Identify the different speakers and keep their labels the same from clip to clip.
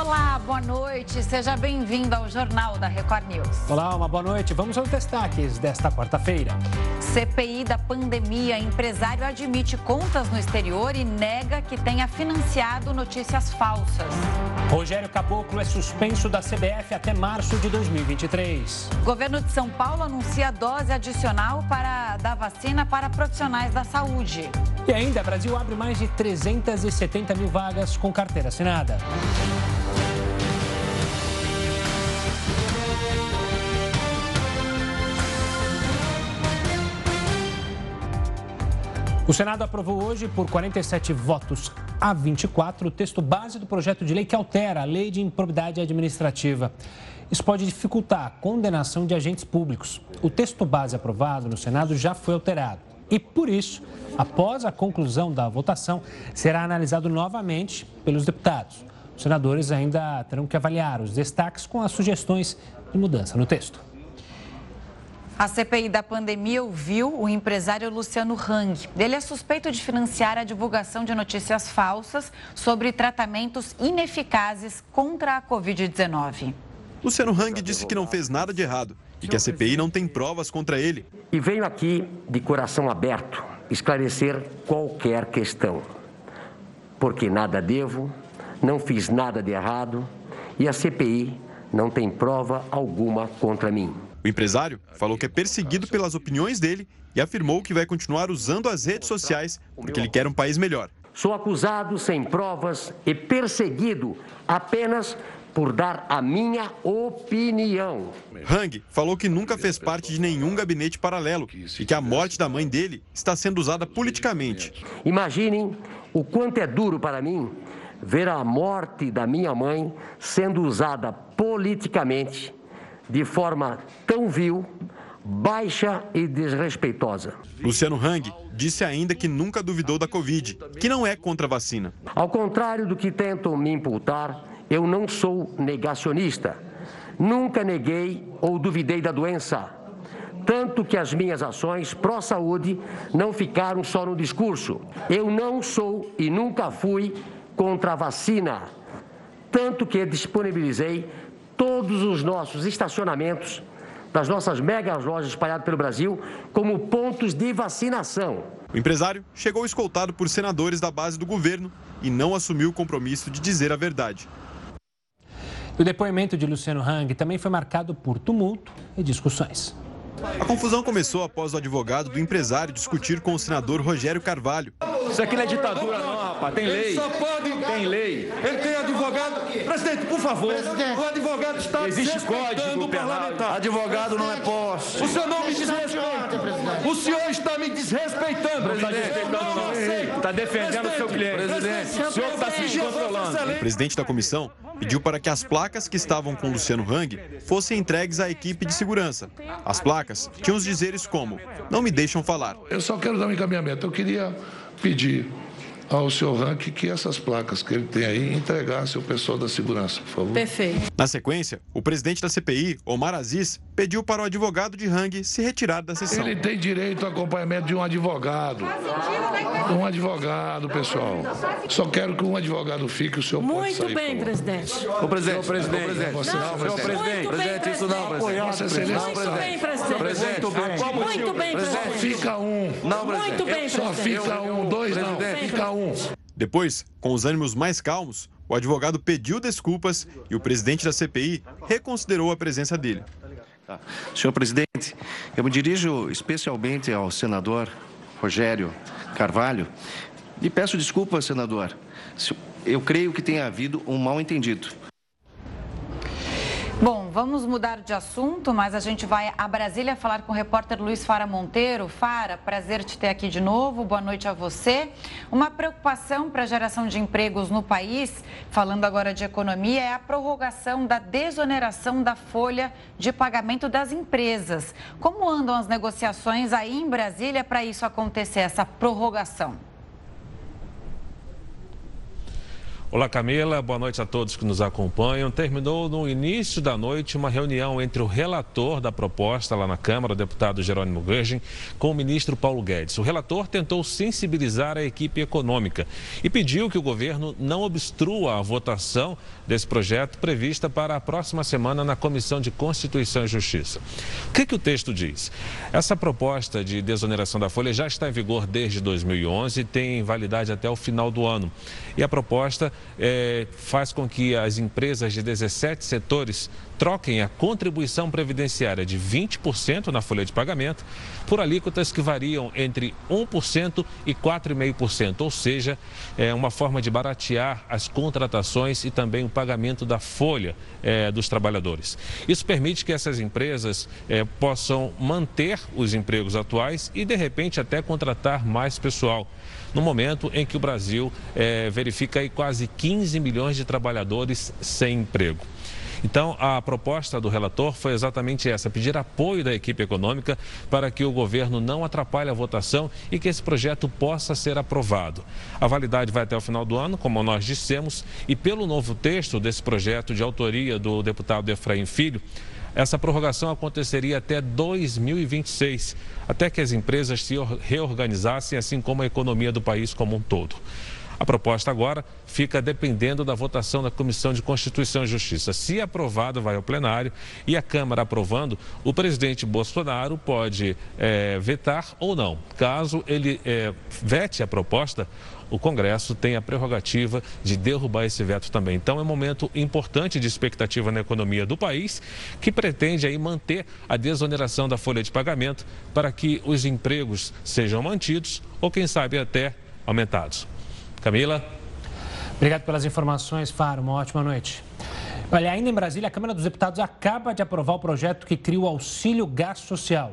Speaker 1: Olá, boa noite. Seja bem-vindo ao Jornal da Record News.
Speaker 2: Olá, uma boa noite. Vamos aos destaques desta quarta-feira.
Speaker 1: CPI da pandemia. Empresário admite contas no exterior e nega que tenha financiado notícias falsas.
Speaker 2: Rogério Caboclo é suspenso da CBF até março de 2023.
Speaker 1: Governo de São Paulo anuncia dose adicional para da vacina para profissionais da saúde.
Speaker 2: E ainda, Brasil abre mais de 370 mil vagas com carteira assinada. O Senado aprovou hoje, por 47 votos a 24, o texto base do projeto de lei que altera a lei de improbidade administrativa. Isso pode dificultar a condenação de agentes públicos. O texto base aprovado no Senado já foi alterado. E por isso, após a conclusão da votação, será analisado novamente pelos deputados. Os senadores ainda terão que avaliar os destaques com as sugestões de mudança no texto.
Speaker 1: A CPI da pandemia ouviu o empresário Luciano Hang. Ele é suspeito de financiar a divulgação de notícias falsas sobre tratamentos ineficazes contra a Covid-19.
Speaker 3: Luciano Hang disse que não fez nada de errado e que a CPI não tem provas contra ele.
Speaker 4: E venho aqui, de coração aberto, esclarecer qualquer questão. Porque nada devo, não fiz nada de errado e a CPI não tem prova alguma contra mim.
Speaker 3: O empresário falou que é perseguido pelas opiniões dele e afirmou que vai continuar usando as redes sociais porque ele quer um país melhor.
Speaker 4: Sou acusado sem provas e perseguido apenas por dar a minha opinião.
Speaker 3: Hang falou que nunca fez parte de nenhum gabinete paralelo e que a morte da mãe dele está sendo usada politicamente.
Speaker 4: Imaginem o quanto é duro para mim ver a morte da minha mãe sendo usada politicamente de forma tão vil, baixa e desrespeitosa.
Speaker 3: Luciano Hang disse ainda que nunca duvidou da Covid, que não é contra a vacina.
Speaker 4: Ao contrário do que tentam me imputar, eu não sou negacionista. Nunca neguei ou duvidei da doença. Tanto que as minhas ações pró-saúde não ficaram só no discurso. Eu não sou e nunca fui contra a vacina. Tanto que disponibilizei todos os nossos estacionamentos das nossas mega lojas espalhadas pelo Brasil como pontos de vacinação.
Speaker 3: O empresário chegou escoltado por senadores da base do governo e não assumiu o compromisso de dizer a verdade.
Speaker 2: O depoimento de Luciano Hang também foi marcado por tumulto e discussões.
Speaker 3: A confusão começou após o advogado do empresário discutir com o senador Rogério Carvalho.
Speaker 5: Isso aqui não é ditadura, não, rapaz. Tem lei. Ele só pode. Tem lei. Ele tem advogado. Presidente, por favor. Presidente. O advogado está
Speaker 2: Existe código
Speaker 5: parlamentar. Advogado não é posse. O senhor não me desrespeita. O senhor está me desrespeitando.
Speaker 2: Presidente, não, não Está defendendo o seu cliente.
Speaker 5: Presidente,
Speaker 2: o senhor está se descontrolando.
Speaker 3: O presidente da comissão pediu para que as placas que estavam com Luciano Hang fossem entregues à equipe de segurança. As placas tinham os dizeres como: Não me deixam falar.
Speaker 6: Eu só quero dar um encaminhamento. Eu queria pedir ao senhor Rank que essas placas que ele tem aí entregasse ao pessoal da segurança, por favor.
Speaker 1: Perfeito.
Speaker 3: Na sequência, o presidente da CPI, Omar Aziz, pediu para o advogado de Hang se retirar da sessão.
Speaker 6: Ele tem direito ao acompanhamento de um advogado. Um advogado, pessoal. Só quero que um advogado fique, o senhor
Speaker 7: Muito
Speaker 6: pode sair,
Speaker 7: bem, presidente.
Speaker 5: O presidente, o presidente, o presidente.
Speaker 6: Você não,
Speaker 5: Senhor presidente, presidente, isso não, presidente.
Speaker 6: Vossa Excelência
Speaker 7: Muito bem, presidente.
Speaker 5: Presidente,
Speaker 7: Muito bem,
Speaker 6: Só
Speaker 7: presidente.
Speaker 6: fica um.
Speaker 5: Não,
Speaker 7: Muito
Speaker 5: presidente.
Speaker 7: bem,
Speaker 6: Só
Speaker 7: presidente.
Speaker 6: fica um, dois não.
Speaker 5: Presidente.
Speaker 6: Fica um.
Speaker 3: Depois, com os ânimos mais calmos, o advogado pediu desculpas e o presidente da CPI reconsiderou a presença dele.
Speaker 8: Tá. Senhor presidente, eu me dirijo especialmente ao senador Rogério Carvalho e peço desculpas, senador. Se- Eu creio que tenha havido um mal-entendido.
Speaker 1: Bom, vamos mudar de assunto, mas a gente vai a Brasília falar com o repórter Luiz Fara Monteiro. Fara, prazer te ter aqui de novo. Boa noite a você. Uma preocupação para a geração de empregos no país, falando agora de economia, é a prorrogação da desoneração da folha de pagamento das empresas. Como andam as negociações aí em Brasília para isso acontecer, essa prorrogação?
Speaker 7: Olá, Camila. Boa noite a todos que nos acompanham. Terminou no início da noite uma reunião entre o relator da proposta lá na Câmara, o deputado Jerônimo Gergen, com o ministro Paulo Guedes. O relator tentou sensibilizar a equipe econômica e pediu que o governo não obstrua a votação desse projeto prevista para a próxima semana na Comissão de Constituição e Justiça. O que, que o texto diz? Essa proposta de desoneração da folha já está em vigor desde 2011 e tem validade até o final do ano. E a proposta é, faz com que as empresas de 17 setores troquem a contribuição previdenciária de 20% na folha de pagamento por alíquotas que variam entre 1% e 4,5%, ou seja, é uma forma de baratear as contratações e também o pagamento da folha é, dos trabalhadores. Isso permite que essas empresas é, possam manter os empregos atuais e, de repente, até contratar mais pessoal no momento em que o Brasil é, verifica aí quase 15 milhões de trabalhadores sem emprego. Então, a proposta do relator foi exatamente essa: pedir apoio da equipe econômica para que o governo não atrapalhe a votação e que esse projeto possa ser aprovado. A validade vai até o final do ano, como nós dissemos, e pelo novo texto desse projeto de autoria do deputado Efraim Filho, essa prorrogação aconteceria até 2026, até que as empresas se reorganizassem, assim como a economia do país como um todo. A proposta agora fica dependendo da votação da Comissão de Constituição e Justiça. Se aprovado, vai ao plenário e a Câmara aprovando, o presidente Bolsonaro pode é, vetar ou não. Caso ele é, vete a proposta, o Congresso tem a prerrogativa de derrubar esse veto também. Então é um momento importante de expectativa na economia do país, que pretende aí manter a desoneração da folha de pagamento para que os empregos sejam mantidos ou, quem sabe, até aumentados. Camila.
Speaker 2: Obrigado pelas informações, Faro. Uma ótima noite. Olha, ainda em Brasília, a Câmara dos Deputados acaba de aprovar o projeto que cria o auxílio gás social.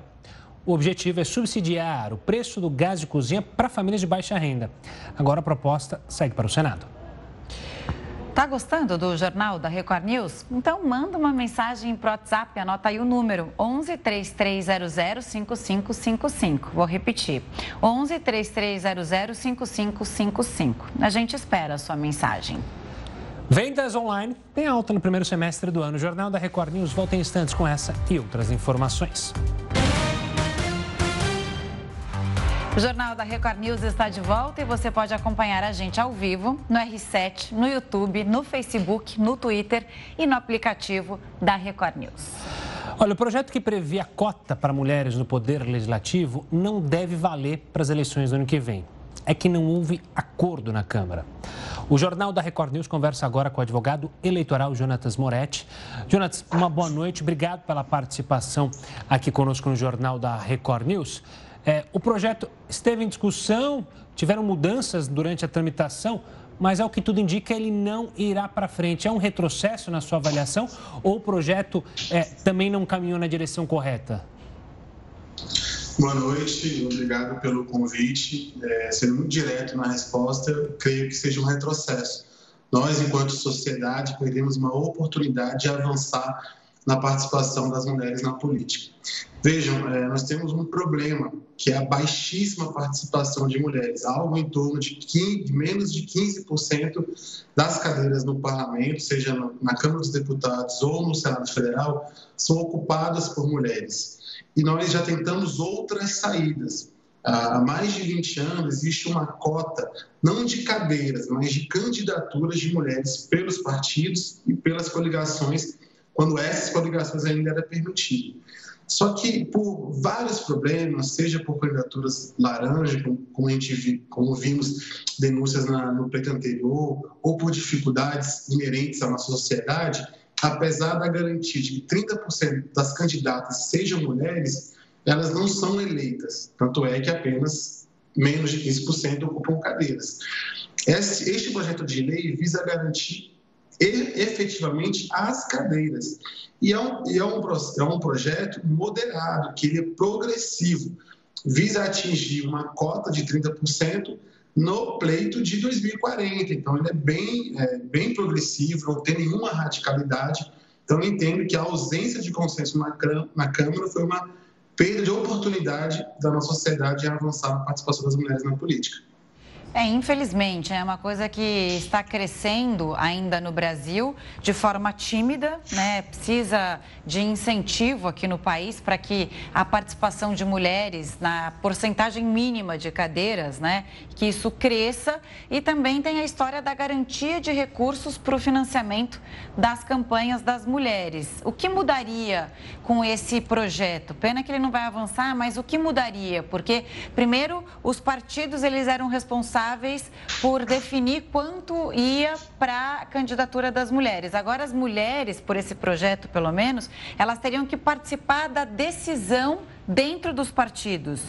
Speaker 2: O objetivo é subsidiar o preço do gás de cozinha para famílias de baixa renda. Agora a proposta segue para o Senado.
Speaker 1: Tá gostando do jornal da Record News? Então manda uma mensagem pro WhatsApp, anota aí o número 11 3300 5555. Vou repetir. 11 3300 5555. A gente espera a sua mensagem.
Speaker 2: Vendas online tem alta no primeiro semestre do ano. O Jornal da Record News volta em instantes com essa e outras informações.
Speaker 1: O Jornal da Record News está de volta e você pode acompanhar a gente ao vivo no R7, no YouTube, no Facebook, no Twitter e no aplicativo da Record News.
Speaker 2: Olha, o projeto que prevê a cota para mulheres no Poder Legislativo não deve valer para as eleições do ano que vem. É que não houve acordo na Câmara. O Jornal da Record News conversa agora com o advogado eleitoral Jonatas Moretti. Jonatas, uma boa noite. Obrigado pela participação aqui conosco no Jornal da Record News. É, o projeto esteve em discussão, tiveram mudanças durante a tramitação, mas ao que tudo indica, ele não irá para frente. É um retrocesso na sua avaliação ou o projeto é, também não caminhou na direção correta?
Speaker 9: Boa noite, obrigado pelo convite. É, sendo muito direto na resposta, creio que seja um retrocesso. Nós, enquanto sociedade, perdemos uma oportunidade de avançar na participação das mulheres na política. Vejam, é, nós temos um problema, que é a baixíssima participação de mulheres, algo em torno de 15, menos de 15% das cadeiras no parlamento, seja na Câmara dos Deputados ou no Senado Federal, são ocupadas por mulheres. E nós já tentamos outras saídas. Há mais de 20 anos existe uma cota, não de cadeiras, mas de candidaturas de mulheres pelos partidos e pelas coligações quando essas coligações ainda era permitido. Só que por vários problemas, seja por candidaturas laranja, como, a gente, como vimos denúncias na, no pleito anterior, ou por dificuldades inerentes à nossa sociedade, apesar da garantia de que 30% das candidatas sejam mulheres, elas não são eleitas. Tanto é que apenas menos de 15% ocupam cadeiras. Este, este projeto de lei visa garantir efetivamente as cadeiras. E é um, e é um, é um projeto moderado, que ele é progressivo, visa atingir uma cota de 30% no pleito de 2040. Então, ele é bem, é, bem progressivo, não tem nenhuma radicalidade. Então, eu entendo que a ausência de consenso na, na Câmara foi uma perda de oportunidade da nossa sociedade em avançar na participação das mulheres na política.
Speaker 1: É, infelizmente, é uma coisa que está crescendo ainda no Brasil de forma tímida, né? Precisa de incentivo aqui no país para que a participação de mulheres na porcentagem mínima de cadeiras, né? Que isso cresça e também tem a história da garantia de recursos para o financiamento das campanhas das mulheres. O que mudaria com esse projeto? Pena que ele não vai avançar, mas o que mudaria? Porque primeiro os partidos eles eram responsáveis responsáveis por definir quanto ia para a candidatura das mulheres. Agora, as mulheres, por esse projeto pelo menos, elas teriam que participar da decisão dentro dos partidos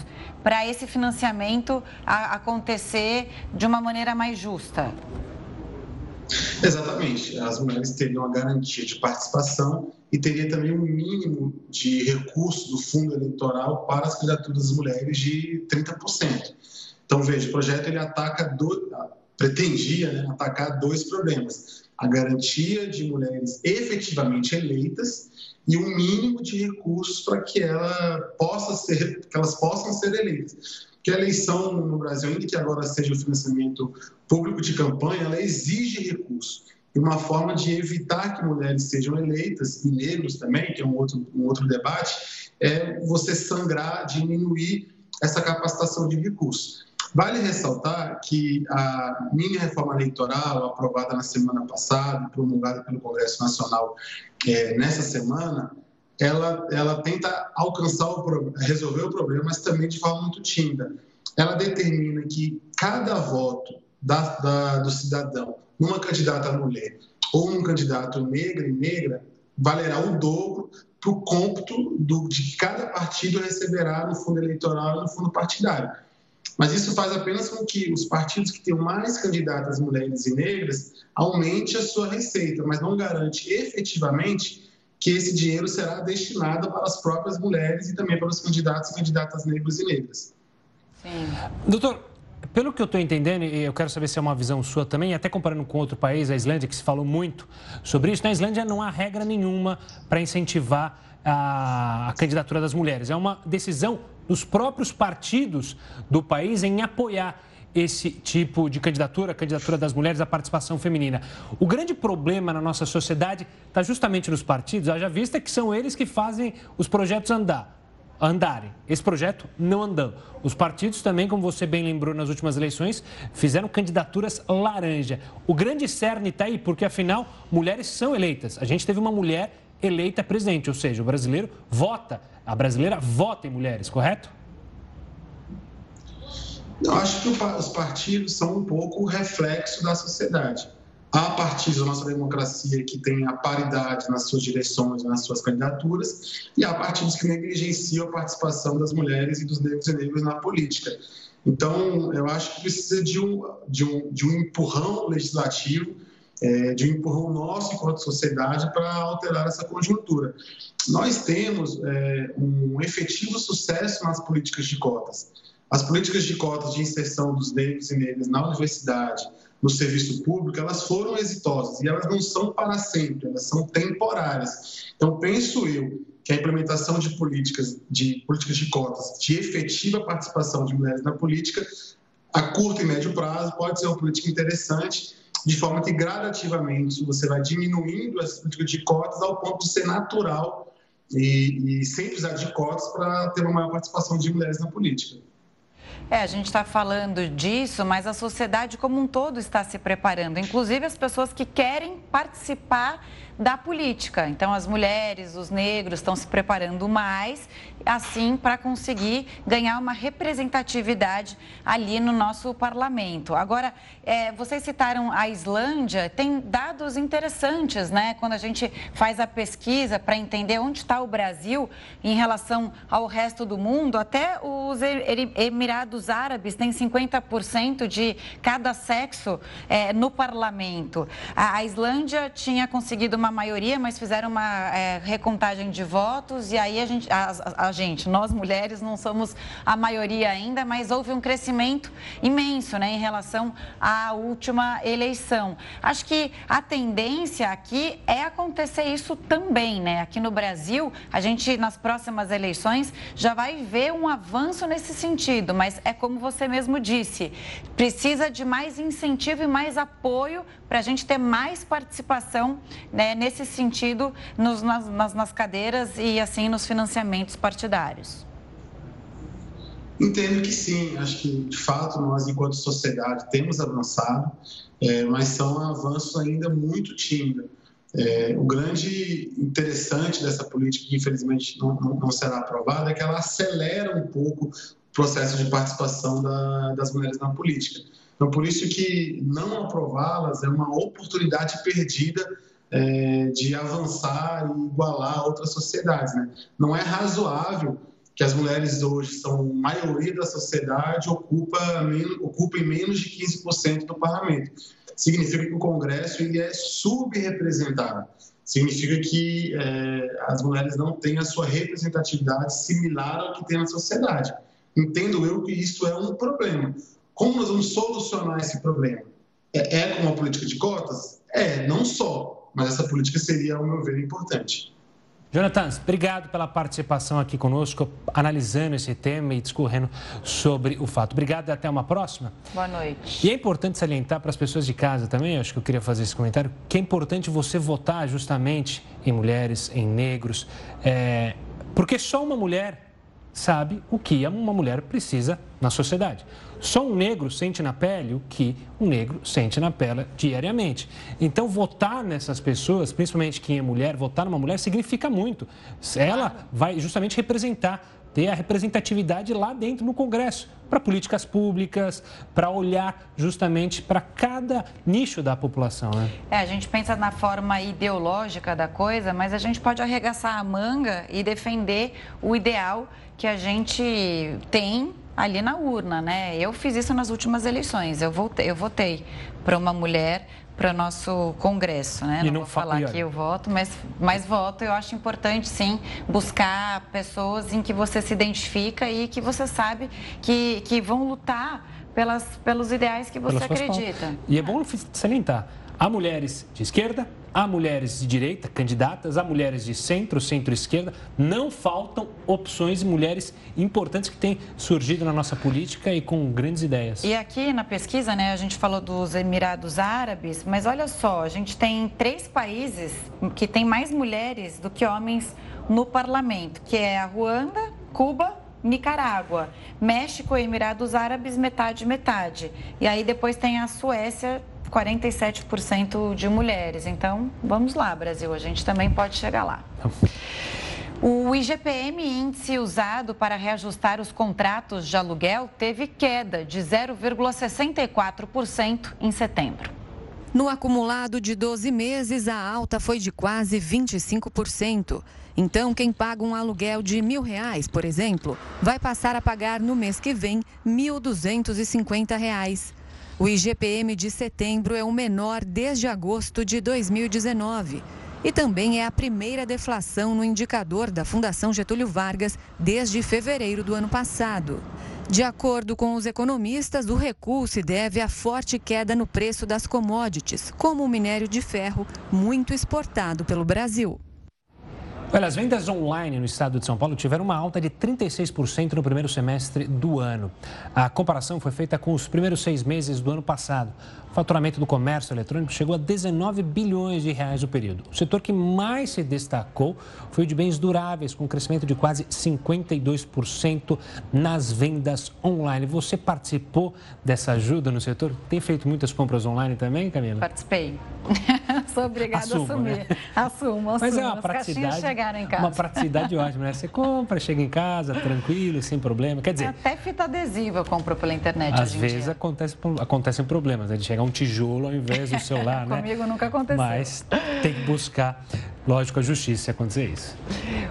Speaker 1: para esse financiamento acontecer de uma maneira mais justa.
Speaker 9: Exatamente. As mulheres teriam a garantia de participação e teria também um mínimo de recurso do fundo eleitoral para as candidaturas das mulheres de 30%. Então, veja, o projeto ele ataca, do, pretendia né, atacar dois problemas. A garantia de mulheres efetivamente eleitas e um mínimo de recursos para que, ela possa ser, que elas possam ser eleitas. Porque a eleição no Brasil, ainda que agora seja o financiamento público de campanha, ela exige recursos. E uma forma de evitar que mulheres sejam eleitas, e negros também, que é um outro, um outro debate, é você sangrar, diminuir essa capacitação de recursos. Vale ressaltar que a mini reforma eleitoral, aprovada na semana passada, promulgada pelo Congresso Nacional é, nessa semana, ela, ela tenta alcançar o resolver o problema, mas também de forma muito tímida. Ela determina que cada voto da, da, do cidadão numa candidata mulher ou num candidato negro e negra valerá o dobro para o cômputo do, de que cada partido receberá no fundo eleitoral e no fundo partidário. Mas isso faz apenas com que os partidos que tenham mais candidatas mulheres e negras aumente a sua receita, mas não garante efetivamente que esse dinheiro será destinado para as próprias mulheres e também para os candidatos e candidatas negros e negras.
Speaker 2: Sim. Doutor, pelo que eu estou entendendo, e eu quero saber se é uma visão sua também, até comparando com outro país, a Islândia, que se falou muito sobre isso, na Islândia não há regra nenhuma para incentivar a, a candidatura das mulheres. É uma decisão dos próprios partidos do país em apoiar esse tipo de candidatura, a candidatura das mulheres, a participação feminina. O grande problema na nossa sociedade está justamente nos partidos, haja vista que são eles que fazem os projetos andar, andarem. Esse projeto não andou. Os partidos também, como você bem lembrou nas últimas eleições, fizeram candidaturas laranja. O grande cerne está aí, porque afinal, mulheres são eleitas. A gente teve uma mulher eleita presidente, ou seja, o brasileiro vota, a brasileira vota em mulheres, correto?
Speaker 9: Eu acho que os partidos são um pouco reflexo da sociedade. Há partidos da nossa democracia que têm a paridade nas suas direções, nas suas candidaturas, e há partidos que negligenciam a participação das mulheres e dos negros e negros na política. Então, eu acho que precisa de um, de um, de um empurrão legislativo é, de um empurrão nosso enquanto sociedade para alterar essa conjuntura. Nós temos é, um efetivo sucesso nas políticas de cotas. As políticas de cotas de inserção dos negros e negras na universidade, no serviço público, elas foram exitosas e elas não são para sempre, elas são temporárias. Então, penso eu que a implementação de políticas de políticas de cotas de efetiva participação de mulheres na política a curto e médio prazo pode ser uma política interessante de forma que gradativamente você vai diminuindo essa política de cotas ao ponto de ser natural e, e sem precisar de cotas para ter uma maior participação de mulheres na política.
Speaker 1: É, a gente está falando disso, mas a sociedade como um todo está se preparando, inclusive as pessoas que querem participar da política. Então, as mulheres, os negros estão se preparando mais, assim, para conseguir ganhar uma representatividade ali no nosso parlamento. Agora, é, vocês citaram a Islândia, tem dados interessantes, né? Quando a gente faz a pesquisa para entender onde está o Brasil em relação ao resto do mundo, até os Emirados Árabes têm 50% de cada sexo é, no parlamento. A, a Islândia tinha conseguido uma maioria, mas fizeram uma é, recontagem de votos e aí a gente, a, a, gente, nós mulheres não somos a maioria ainda, mas houve um crescimento imenso, né, em relação à última eleição. Acho que a tendência aqui é acontecer isso também, né? Aqui no Brasil, a gente nas próximas eleições já vai ver um avanço nesse sentido, mas É como você mesmo disse, precisa de mais incentivo e mais apoio para a gente ter mais participação né, nesse sentido nos, nas, nas, cadeiras e assim nos financiamentos partidários.
Speaker 9: Entendo que sim, acho que de fato nós, enquanto sociedade, temos avançado, é, mas são avanços ainda muito tímidos. É, o grande interessante dessa política, que infelizmente não, não, será aprovada, é que ela acelera um pouco processo de participação da, das mulheres na política. Então, por isso que não aprová-las é uma oportunidade perdida é, de avançar e igualar outras sociedades. Né? Não é razoável que as mulheres hoje são maioria da sociedade, ocupa menos, ocupem menos de 15% do parlamento. Significa que o Congresso ele é subrepresentado. Significa que é, as mulheres não têm a sua representatividade similar ao que tem na sociedade. Entendo eu que isso é um problema. Como nós vamos solucionar esse problema? É, é com uma política de cotas? É, não só, mas essa política seria, ao meu ver, importante.
Speaker 2: Jonathan, obrigado pela participação aqui conosco, analisando esse tema e discorrendo sobre o fato. Obrigado e até uma próxima.
Speaker 1: Boa noite.
Speaker 2: E é importante salientar para as pessoas de casa também, acho que eu queria fazer esse comentário, que é importante você votar justamente em mulheres, em negros, é, porque só uma mulher sabe o que uma mulher precisa na sociedade. Só um negro sente na pele o que um negro sente na pele diariamente. Então, votar nessas pessoas, principalmente quem é mulher, votar numa mulher significa muito. Ela vai justamente representar, ter a representatividade lá dentro no Congresso, para políticas públicas, para olhar justamente para cada nicho da população. Né?
Speaker 1: É, a gente pensa na forma ideológica da coisa, mas a gente pode arregaçar a manga e defender o ideal que a gente tem ali na urna, né? Eu fiz isso nas últimas eleições. Eu votei, eu votei para uma mulher para o nosso Congresso, né? E não, não vou falar aqui o voto, mas, mas voto. Eu acho importante, sim, buscar pessoas em que você se identifica e que você sabe que, que vão lutar pelas, pelos ideais que você acredita.
Speaker 2: E é bom salientar, há mulheres de esquerda, Há mulheres de direita, candidatas, há mulheres de centro, centro-esquerda. Não faltam opções e mulheres importantes que têm surgido na nossa política e com grandes ideias.
Speaker 1: E aqui na pesquisa, né, a gente falou dos Emirados Árabes, mas olha só, a gente tem três países que têm mais mulheres do que homens no parlamento, que é a Ruanda, Cuba Nicarágua, México e Emirados Árabes, metade, metade. E aí depois tem a Suécia, 47% de mulheres. Então, vamos lá, Brasil, a gente também pode chegar lá. O IGPM, índice usado para reajustar os contratos de aluguel, teve queda de 0,64% em setembro.
Speaker 10: No acumulado de 12 meses, a alta foi de quase 25%. Então, quem paga um aluguel de mil reais, por exemplo, vai passar a pagar no mês que vem R$ 1.250. O IGPM de setembro é o menor desde agosto de 2019 e também é a primeira deflação no indicador da Fundação Getúlio Vargas desde fevereiro do ano passado. De acordo com os economistas, o recuo se deve à forte queda no preço das commodities, como o minério de ferro, muito exportado pelo Brasil.
Speaker 2: Olha, as vendas online no estado de São Paulo tiveram uma alta de 36% no primeiro semestre do ano. A comparação foi feita com os primeiros seis meses do ano passado faturamento do comércio eletrônico chegou a 19 bilhões de reais no período. O setor que mais se destacou foi o de bens duráveis, com um crescimento de quase 52% nas vendas online. Você participou dessa ajuda no setor? Tem feito muitas compras online também, Camila?
Speaker 1: Participei. Sou obrigada Assuma, a assumir. Né? Assumo, assumo.
Speaker 2: Mas é uma praticidade, chegaram em casa. uma praticidade ótima, né? Você compra, chega em casa, tranquilo, sem problema. Quer dizer...
Speaker 1: Até fita adesiva eu compro pela internet
Speaker 2: Às vezes acontece, acontecem problemas, né? De chegar um tijolo ao invés do celular,
Speaker 1: né? Comigo nunca aconteceu.
Speaker 2: Mas tem que buscar, lógico, a justiça se acontecer isso.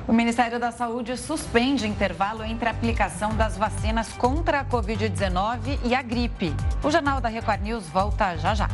Speaker 1: O Ministério da Saúde suspende intervalo entre a aplicação das vacinas contra a Covid-19 e a gripe. O Jornal da Record News volta já já.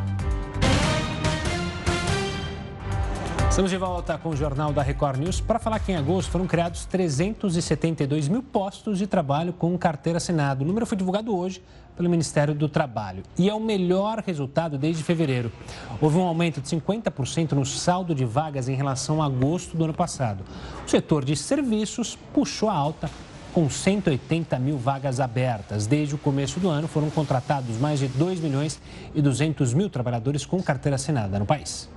Speaker 2: Estamos de volta com o Jornal da Record News para falar que em agosto foram criados 372 mil postos de trabalho com carteira assinada. O número foi divulgado hoje pelo Ministério do Trabalho e é o melhor resultado desde fevereiro. Houve um aumento de 50% no saldo de vagas em relação a agosto do ano passado. O setor de serviços puxou a alta com 180 mil vagas abertas. Desde o começo do ano, foram contratados mais de 2 milhões e 200 mil trabalhadores com carteira assinada no país.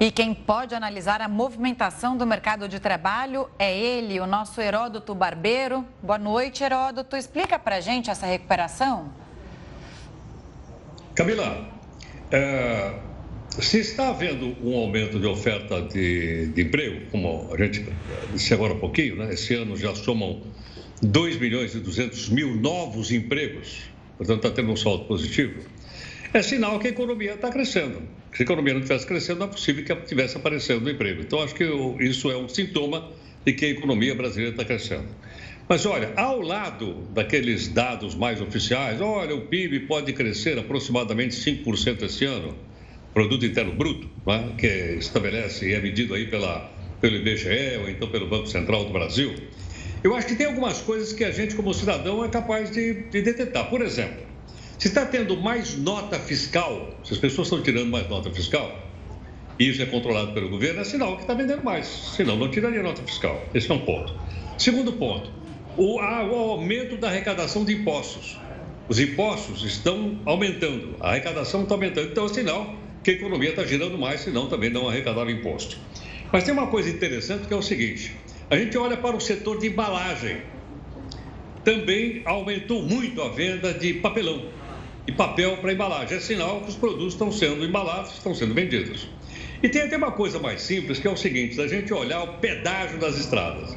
Speaker 1: E quem pode analisar a movimentação do mercado de trabalho é ele, o nosso Heródoto Barbeiro. Boa noite, Heródoto. Explica para gente essa recuperação.
Speaker 11: Camila, é, se está havendo um aumento de oferta de, de, emprego, como a gente disse agora há pouquinho, né? esse ano já somam 2 milhões e 200 mil novos empregos, portanto está tendo um saldo positivo é sinal que a economia está crescendo. Se a economia não estivesse crescendo, não é possível que estivesse aparecendo o emprego. Então, acho que isso é um sintoma de que a economia brasileira está crescendo. Mas olha, ao lado daqueles dados mais oficiais, olha, o PIB pode crescer aproximadamente 5% esse ano, Produto Interno Bruto, né, que estabelece e é medido aí pela, pelo IBGE ou então pelo Banco Central do Brasil. Eu acho que tem algumas coisas que a gente, como cidadão, é capaz de, de detectar. Por exemplo, se está tendo mais nota fiscal, se as pessoas estão tirando mais nota fiscal, e isso é controlado pelo governo, é sinal que está vendendo mais. Senão, não tiraria nota fiscal. Esse é um ponto. Segundo ponto, o, o aumento da arrecadação de impostos. Os impostos estão aumentando, a arrecadação está aumentando. Então, é sinal que a economia está girando mais, senão também não arrecadaram imposto. Mas tem uma coisa interessante que é o seguinte: a gente olha para o setor de embalagem. Também aumentou muito a venda de papelão e papel para embalagem. É sinal que os produtos estão sendo embalados, estão sendo vendidos. E tem até uma coisa mais simples, que é o seguinte, da gente olhar o pedágio das estradas.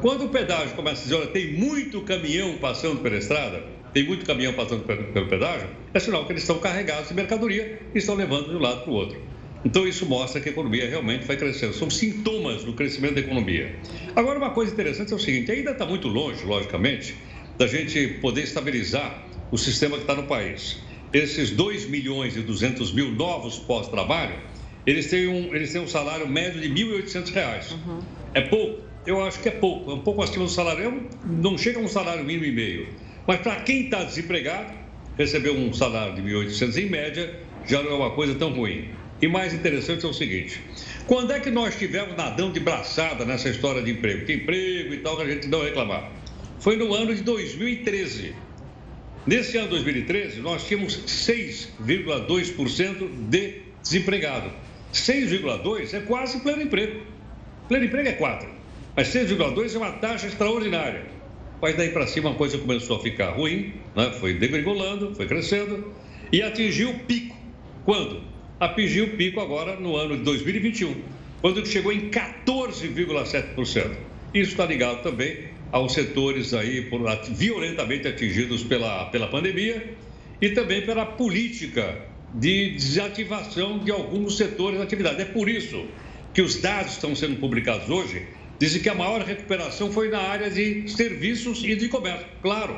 Speaker 11: Quando o pedágio começa a dizer, olha, tem muito caminhão passando pela estrada, tem muito caminhão passando pelo pedágio, é sinal que eles estão carregados de mercadoria e estão levando de um lado para o outro. Então, isso mostra que a economia realmente vai crescendo. São sintomas do crescimento da economia. Agora, uma coisa interessante é o seguinte: ainda está muito longe, logicamente, da gente poder estabilizar o sistema que está no país. Esses 2 milhões e 200 mil novos pós-trabalho, eles, têm um, eles têm um salário médio de R$ 1.800. Uhum. É pouco? Eu acho que é pouco. É um pouco acima do salário. É não chega a um salário mínimo e meio. Mas para quem está desempregado, receber um salário de 1.800 em média já não é uma coisa tão ruim. E mais interessante é o seguinte: quando é que nós tivemos nadão de braçada nessa história de emprego? Que emprego e tal, que a gente não reclamar? Foi no ano de 2013. Nesse ano 2013, nós tínhamos 6,2% de desempregado. 6,2% é quase pleno emprego. Pleno emprego é 4%, mas 6,2% é uma taxa extraordinária. Mas daí para cima a coisa começou a ficar ruim, né? foi degringolando, foi crescendo e atingiu o pico. Quando? Atingiu o pico agora no ano de 2021, quando chegou em 14,7%. Isso está ligado também aos setores aí por, violentamente atingidos pela, pela pandemia e também pela política de desativação de alguns setores da atividade. É por isso que os dados estão sendo publicados hoje dizem que a maior recuperação foi na área de serviços e de comércio. Claro,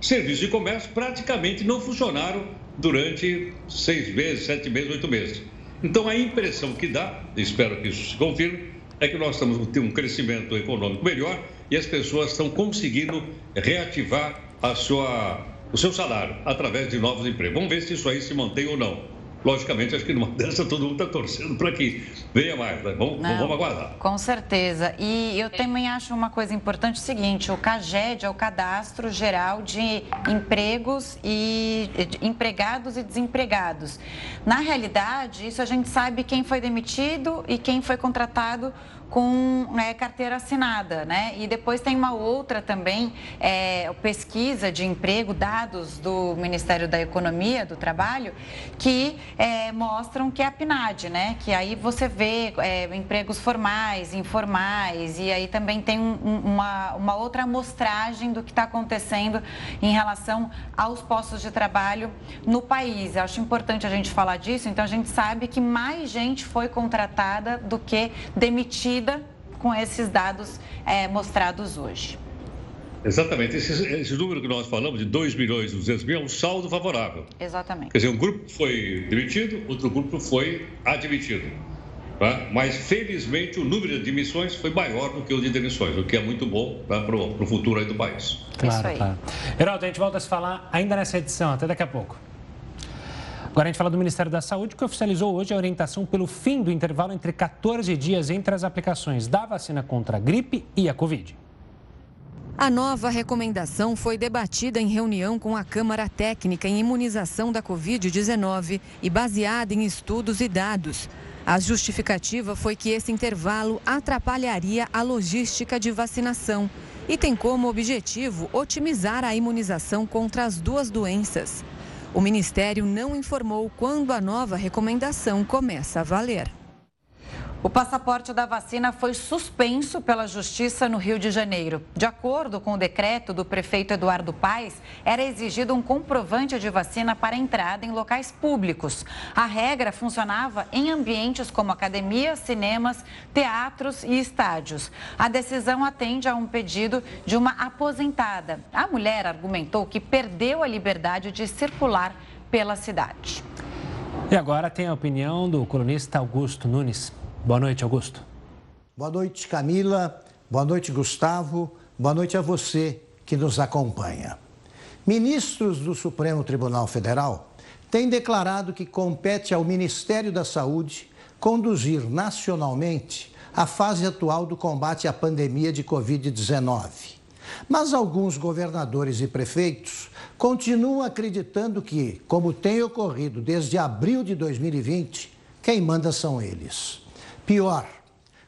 Speaker 11: serviços e comércio praticamente não funcionaram durante seis meses, sete meses, oito meses. Então a impressão que dá, espero que isso se confirme, é que nós estamos tendo um crescimento econômico melhor e as pessoas estão conseguindo reativar a sua, o seu salário através de novos empregos. Vamos ver se isso aí se mantém ou não. Logicamente, acho que numa dessa todo mundo está torcendo para que venha mais. Né? Vamos, Não, vamos aguardar.
Speaker 1: Com certeza. E eu também acho uma coisa importante o seguinte: o CAGED é o Cadastro Geral de Empregos e de empregados e desempregados. Na realidade, isso a gente sabe quem foi demitido e quem foi contratado com é, carteira assinada, né? E depois tem uma outra também, é, pesquisa de emprego, dados do Ministério da Economia, do Trabalho, que é, mostram que é a PNAD, né? Que aí você vê é, empregos formais, informais, e aí também tem um, uma, uma outra amostragem do que está acontecendo em relação aos postos de trabalho no país. Eu acho importante a gente falar disso, então a gente sabe que mais gente foi contratada do que demitida com esses dados é, mostrados hoje.
Speaker 11: Exatamente. Esse, esse, número que nós falamos, de 2 milhões e 200 mil, é um saldo favorável.
Speaker 1: Exatamente.
Speaker 11: Quer dizer, um grupo foi demitido, outro grupo foi admitido. Tá? Mas, felizmente, o número de admissões foi maior do que o de demissões, o que é muito bom tá? para o futuro aí do país.
Speaker 2: Claro, claro. Heraldo, a gente volta a se falar ainda nessa edição. Até daqui a pouco. Agora a gente fala do Ministério da Saúde, que oficializou hoje a orientação pelo fim do intervalo entre 14 dias entre as aplicações da vacina contra a gripe e a Covid.
Speaker 10: A nova recomendação foi debatida em reunião com a Câmara Técnica em Imunização da Covid-19 e baseada em estudos e dados. A justificativa foi que esse intervalo atrapalharia a logística de vacinação e tem como objetivo otimizar a imunização contra as duas doenças. O Ministério não informou quando a nova recomendação começa a valer.
Speaker 1: O passaporte da vacina foi suspenso pela Justiça no Rio de Janeiro. De acordo com o decreto do prefeito Eduardo Paes, era exigido um comprovante de vacina para entrada em locais públicos. A regra funcionava em ambientes como academias, cinemas, teatros e estádios. A decisão atende a um pedido de uma aposentada. A mulher argumentou que perdeu a liberdade de circular pela cidade.
Speaker 2: E agora tem a opinião do colunista Augusto Nunes. Boa noite, Augusto.
Speaker 12: Boa noite, Camila. Boa noite, Gustavo. Boa noite a você que nos acompanha. Ministros do Supremo Tribunal Federal têm declarado que compete ao Ministério da Saúde conduzir nacionalmente a fase atual do combate à pandemia de Covid-19. Mas alguns governadores e prefeitos continuam acreditando que, como tem ocorrido desde abril de 2020, quem manda são eles. Pior,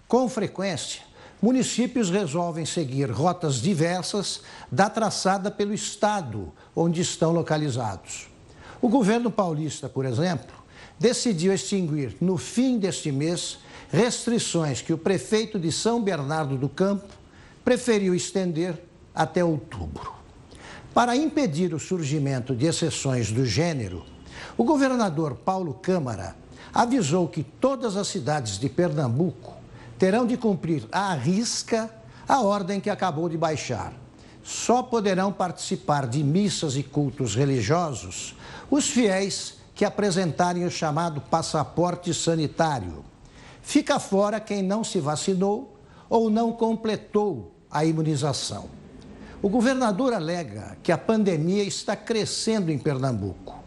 Speaker 12: com frequência, municípios resolvem seguir rotas diversas da traçada pelo estado onde estão localizados. O governo paulista, por exemplo, decidiu extinguir no fim deste mês restrições que o prefeito de São Bernardo do Campo preferiu estender até outubro. Para impedir o surgimento de exceções do gênero, o governador Paulo Câmara avisou que todas as cidades de Pernambuco terão de cumprir à risca a ordem que acabou de baixar. Só poderão participar de missas e cultos religiosos os fiéis que apresentarem o chamado passaporte sanitário. Fica fora quem não se vacinou ou não completou a imunização. O governador alega que a pandemia está crescendo em Pernambuco.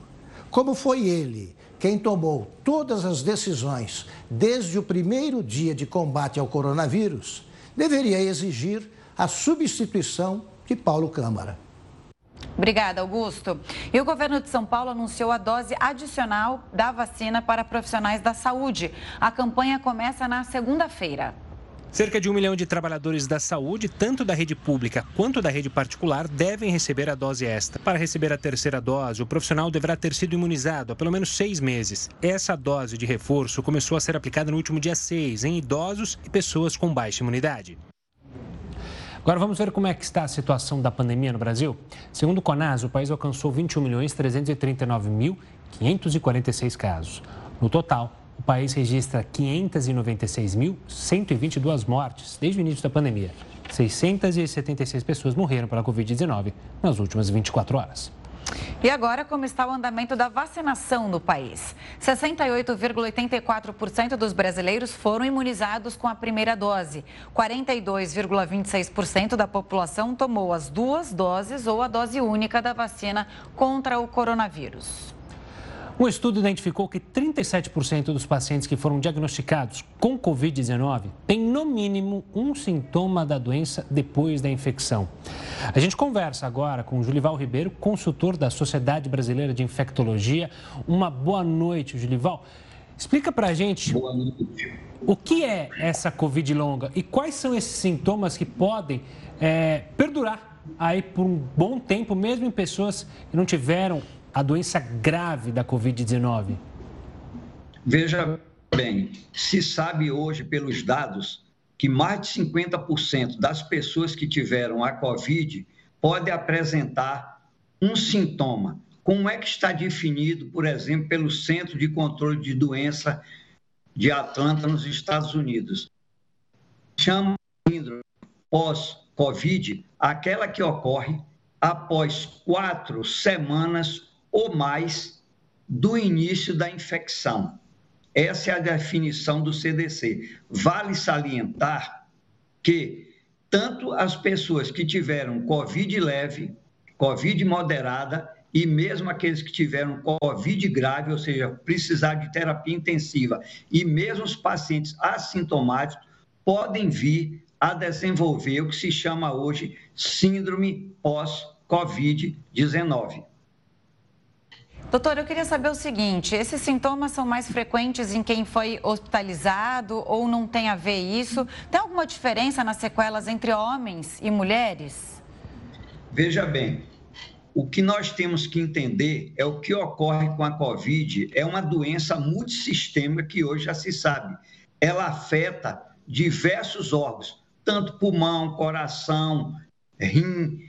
Speaker 12: Como foi ele quem tomou todas as decisões desde o primeiro dia de combate ao coronavírus deveria exigir a substituição de Paulo Câmara.
Speaker 1: Obrigada, Augusto. E o governo de São Paulo anunciou a dose adicional da vacina para profissionais da saúde. A campanha começa na segunda-feira.
Speaker 2: Cerca de um milhão de trabalhadores da saúde, tanto da rede pública quanto da rede particular, devem receber a dose extra. Para receber a terceira dose, o profissional deverá ter sido imunizado há pelo menos seis meses. Essa dose de reforço começou a ser aplicada no último dia 6 em idosos e pessoas com baixa imunidade. Agora vamos ver como é que está a situação da pandemia no Brasil. Segundo o CONAS, o país alcançou 21.339.546 casos. No total, o país registra 596.122 mortes desde o início da pandemia. 676 pessoas morreram pela Covid-19 nas últimas 24 horas.
Speaker 1: E agora, como está o andamento da vacinação no país? 68,84% dos brasileiros foram imunizados com a primeira dose. 42,26% da população tomou as duas doses ou a dose única da vacina contra o coronavírus.
Speaker 2: Um estudo identificou que 37% dos pacientes que foram diagnosticados com Covid-19 têm, no mínimo, um sintoma da doença depois da infecção. A gente conversa agora com o Julival Ribeiro, consultor da Sociedade Brasileira de Infectologia. Uma boa noite, Julival. Explica para a gente o que é essa Covid longa e quais são esses sintomas que podem é, perdurar aí por um bom tempo, mesmo em pessoas que não tiveram a doença grave da Covid-19?
Speaker 13: Veja bem, se sabe hoje pelos dados que mais de 50% das pessoas que tiveram a Covid podem apresentar um sintoma. Como é que está definido, por exemplo, pelo Centro de Controle de Doença de Atlanta, nos Estados Unidos? Chama síndrome pós-Covid aquela que ocorre após quatro semanas ou mais do início da infecção. Essa é a definição do CDC. Vale salientar que tanto as pessoas que tiveram Covid leve, Covid moderada e mesmo aqueles que tiveram Covid grave, ou seja, precisar de terapia intensiva, e mesmo os pacientes assintomáticos podem vir a desenvolver o que se chama hoje síndrome pós-Covid-19.
Speaker 1: Doutor, eu queria saber o seguinte: esses sintomas são mais frequentes em quem foi hospitalizado ou não tem a ver isso? Tem alguma diferença nas sequelas entre homens e mulheres?
Speaker 13: Veja bem, o que nós temos que entender é o que ocorre com a Covid. É uma doença multissistêmica que hoje já se sabe. Ela afeta diversos órgãos, tanto pulmão, coração, rim,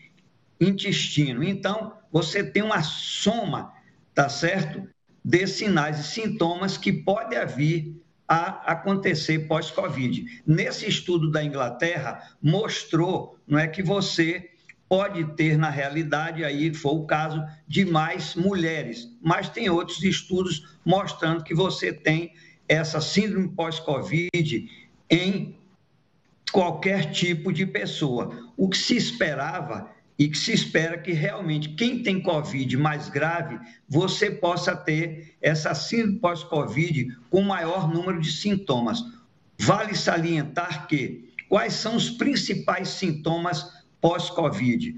Speaker 13: intestino. Então, você tem uma soma tá certo? De sinais e sintomas que pode vir a acontecer pós-Covid. Nesse estudo da Inglaterra, mostrou não é, que você pode ter, na realidade, aí foi o caso de mais mulheres, mas tem outros estudos mostrando que você tem essa síndrome pós-Covid em qualquer tipo de pessoa. O que se esperava e que se espera que realmente quem tem Covid mais grave, você possa ter essa síndrome pós-Covid com maior número de sintomas. Vale salientar que quais são os principais sintomas pós-Covid?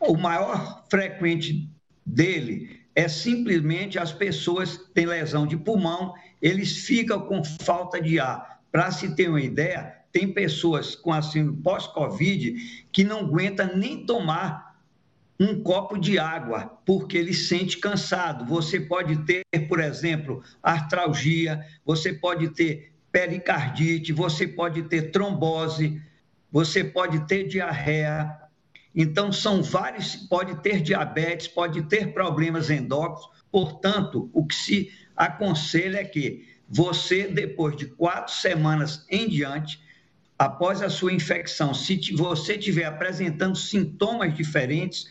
Speaker 13: O maior frequente dele é simplesmente as pessoas têm lesão de pulmão, eles ficam com falta de ar. Para se ter uma ideia, tem pessoas com assim pós-Covid que não aguenta nem tomar um copo de água, porque ele sente cansado. Você pode ter, por exemplo, artralgia, você pode ter pericardite, você pode ter trombose, você pode ter diarreia. Então, são vários, pode ter diabetes, pode ter problemas endócrinos. Portanto, o que se aconselha é que você, depois de quatro semanas em diante, após a sua infecção, se você estiver apresentando sintomas diferentes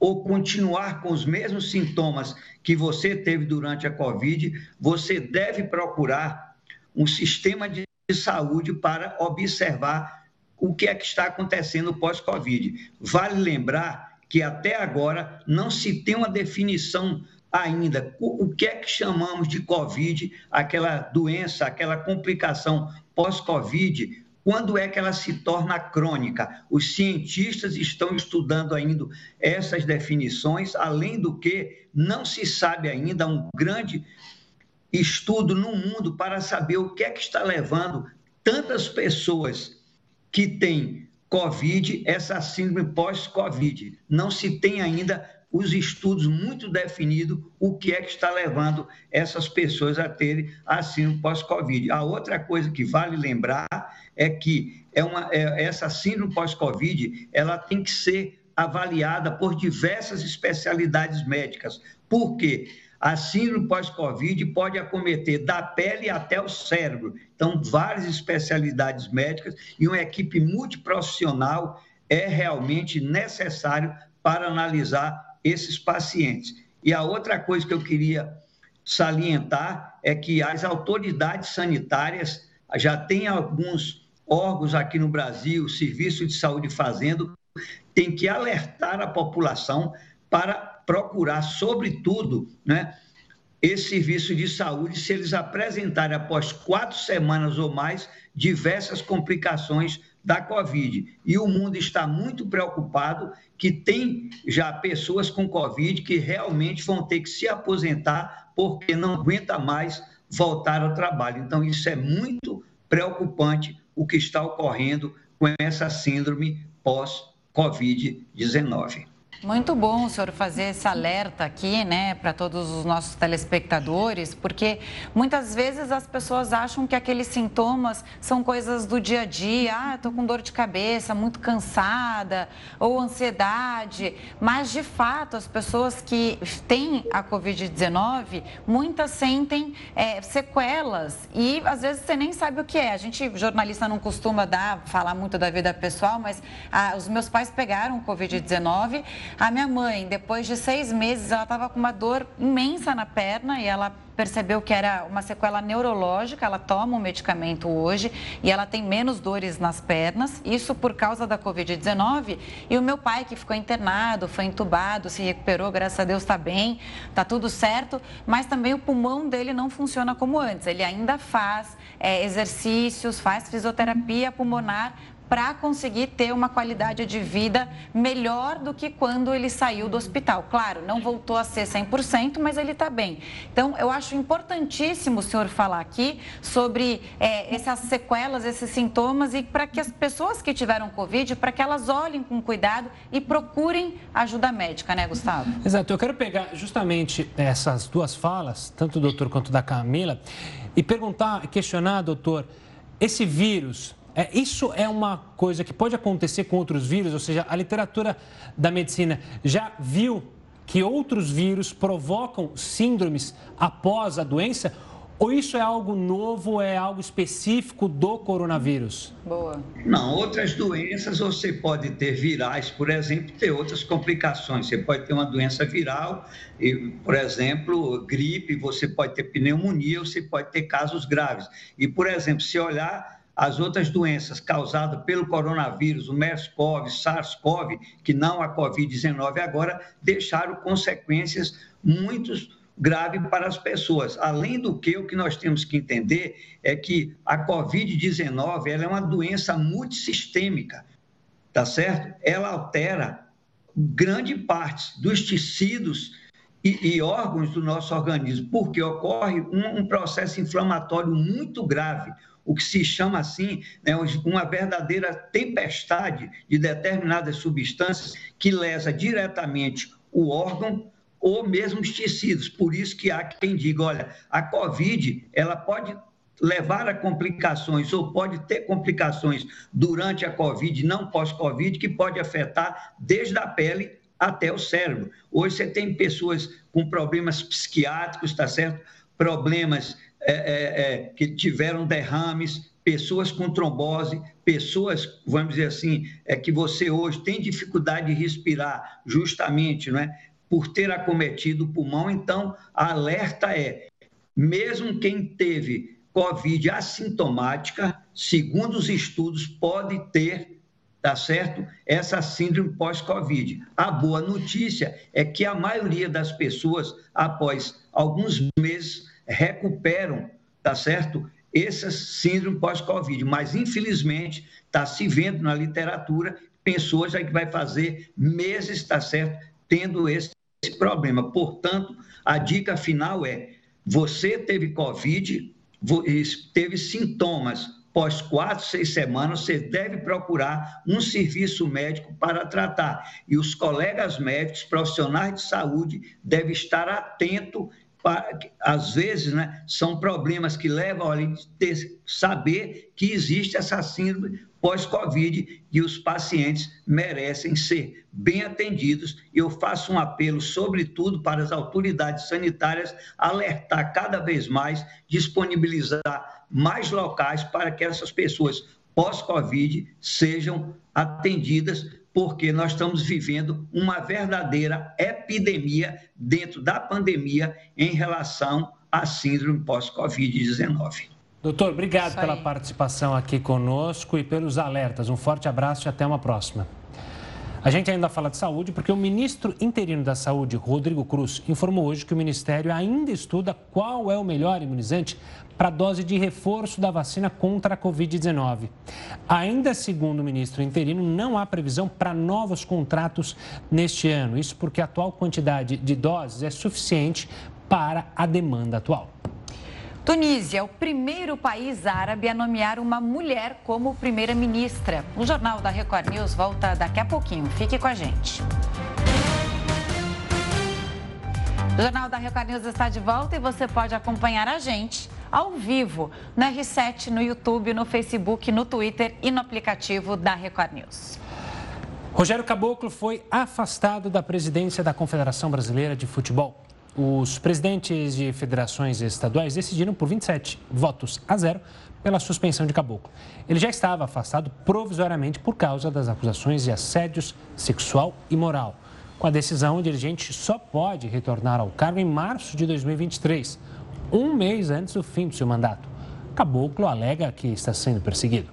Speaker 13: ou continuar com os mesmos sintomas que você teve durante a Covid, você deve procurar um sistema de saúde para observar o que é que está acontecendo pós-Covid. Vale lembrar que até agora não se tem uma definição ainda o que é que chamamos de Covid, aquela doença, aquela complicação pós-Covid, quando é que ela se torna crônica? Os cientistas estão estudando ainda essas definições, além do que não se sabe ainda um grande estudo no mundo para saber o que é que está levando tantas pessoas que têm Covid, essa síndrome pós-Covid. Não se tem ainda os estudos muito definidos o que é que está levando essas pessoas a terem a síndrome pós-Covid. A outra coisa que vale lembrar é que é uma, é, essa síndrome pós-Covid ela tem que ser avaliada por diversas especialidades médicas. Por quê? A síndrome pós-Covid pode acometer da pele até o cérebro. Então, várias especialidades médicas e uma equipe multiprofissional é realmente necessário para analisar esses pacientes. E a outra coisa que eu queria salientar é que as autoridades sanitárias já têm alguns órgãos aqui no Brasil, Serviço de Saúde fazendo, tem que alertar a população para procurar, sobretudo, né, esse serviço de saúde se eles apresentarem após quatro semanas ou mais diversas complicações da Covid. E o mundo está muito preocupado que tem já pessoas com Covid que realmente vão ter que se aposentar porque não aguenta mais voltar ao trabalho. Então, isso é muito preocupante o que está ocorrendo com essa síndrome pós-Covid-19.
Speaker 1: Muito bom o senhor fazer esse alerta aqui, né, para todos os nossos telespectadores, porque muitas vezes as pessoas acham que aqueles sintomas são coisas do dia a dia, ah, estou com dor de cabeça, muito cansada, ou ansiedade, mas de fato as pessoas que têm a Covid-19, muitas sentem é, sequelas e às vezes você nem sabe o que é. A gente, jornalista, não costuma dar, falar muito da vida pessoal, mas ah, os meus pais pegaram Covid-19 a minha mãe, depois de seis meses, ela estava com uma dor imensa na perna e ela percebeu que era uma sequela neurológica, ela toma um medicamento hoje e ela tem menos dores nas pernas, isso por causa da Covid-19. E o meu pai, que ficou internado, foi entubado, se recuperou, graças a Deus está bem, está tudo certo, mas também o pulmão dele não funciona como antes. Ele ainda faz é, exercícios, faz fisioterapia pulmonar, para conseguir ter uma qualidade de vida melhor do que quando ele saiu do hospital. Claro, não voltou a ser 100%, mas ele está bem. Então, eu acho importantíssimo o senhor falar aqui sobre é, essas sequelas, esses sintomas e para que as pessoas que tiveram Covid, para que elas olhem com cuidado e procurem ajuda médica, né, Gustavo?
Speaker 2: Exato. Eu quero pegar justamente essas duas falas, tanto do doutor quanto da Camila, e perguntar, questionar, doutor, esse vírus, é, isso é uma coisa que pode acontecer com outros vírus, ou seja, a literatura da medicina já viu que outros vírus provocam síndromes após a doença? Ou isso é algo novo, é algo específico do coronavírus?
Speaker 1: Boa.
Speaker 13: Não, outras doenças você pode ter virais, por exemplo, ter outras complicações. Você pode ter uma doença viral, e, por exemplo, gripe, você pode ter pneumonia, você pode ter casos graves. E, por exemplo, se olhar as outras doenças causadas pelo coronavírus, o MERS-CoV, SARS-CoV, que não a Covid-19 agora, deixaram consequências muito grave para as pessoas. Além do que, o que nós temos que entender é que a Covid-19 é uma doença multissistêmica, tá certo? Ela altera grande parte dos tecidos e, e, órgãos do nosso organismo, porque ocorre um, um processo inflamatório muito grave, o que se chama assim, né, uma verdadeira tempestade de determinadas substâncias que lesa diretamente o órgão ou mesmo os tecidos. Por isso que há quem diga, olha, a COVID, ela pode levar a complicações ou pode ter complicações durante a COVID, não pós-COVID, que pode afetar desde a pele até o cérebro. Hoje você tem pessoas com problemas psiquiátricos, está certo? Problemas é, é, é, que tiveram derrames, pessoas com trombose, pessoas, vamos dizer assim, é que você hoje tem dificuldade de respirar, justamente, não é? Por ter acometido o pulmão. Então, a alerta é: mesmo quem teve Covid assintomática, segundo os estudos, pode ter, tá certo? Essa síndrome pós-Covid. A boa notícia é que a maioria das pessoas, após alguns meses, recuperam, tá certo? Essa síndrome pós-Covid, mas infelizmente está se vendo na literatura pessoas já que vai fazer meses, tá certo, tendo esse, esse problema. Portanto, a dica final é: você teve Covid, teve sintomas pós quatro, seis semanas, você deve procurar um serviço médico para tratar. E os colegas médicos, profissionais de saúde, devem estar atentos às vezes, né, são problemas que levam a ter, saber que existe essa síndrome pós-Covid e os pacientes merecem ser bem atendidos. Eu faço um apelo, sobretudo, para as autoridades sanitárias alertar cada vez mais, disponibilizar mais locais para que essas pessoas pós-Covid sejam atendidas porque nós estamos vivendo uma verdadeira epidemia dentro da pandemia em relação à síndrome pós-Covid-19.
Speaker 2: Doutor, obrigado pela participação aqui conosco e pelos alertas. Um forte abraço e até uma próxima. A gente ainda fala de saúde porque o ministro interino da Saúde, Rodrigo Cruz, informou hoje que o ministério ainda estuda qual é o melhor imunizante para a dose de reforço da vacina contra a Covid-19. Ainda segundo o ministro interino, não há previsão para novos contratos neste ano. Isso porque a atual quantidade de doses é suficiente para a demanda atual.
Speaker 1: Tunísia é o primeiro país árabe a nomear uma mulher como primeira-ministra. O Jornal da Record News volta daqui a pouquinho. Fique com a gente. O Jornal da Record News está de volta e você pode acompanhar a gente ao vivo no R7, no YouTube, no Facebook, no Twitter e no aplicativo da Record News.
Speaker 2: Rogério Caboclo foi afastado da presidência da Confederação Brasileira de Futebol. Os presidentes de federações estaduais decidiram por 27 votos a zero pela suspensão de Caboclo. Ele já estava afastado provisoriamente por causa das acusações de assédios sexual e moral. Com a decisão, o dirigente só pode retornar ao cargo em março de 2023 um mês antes do fim do seu mandato. Caboclo alega que está sendo perseguido.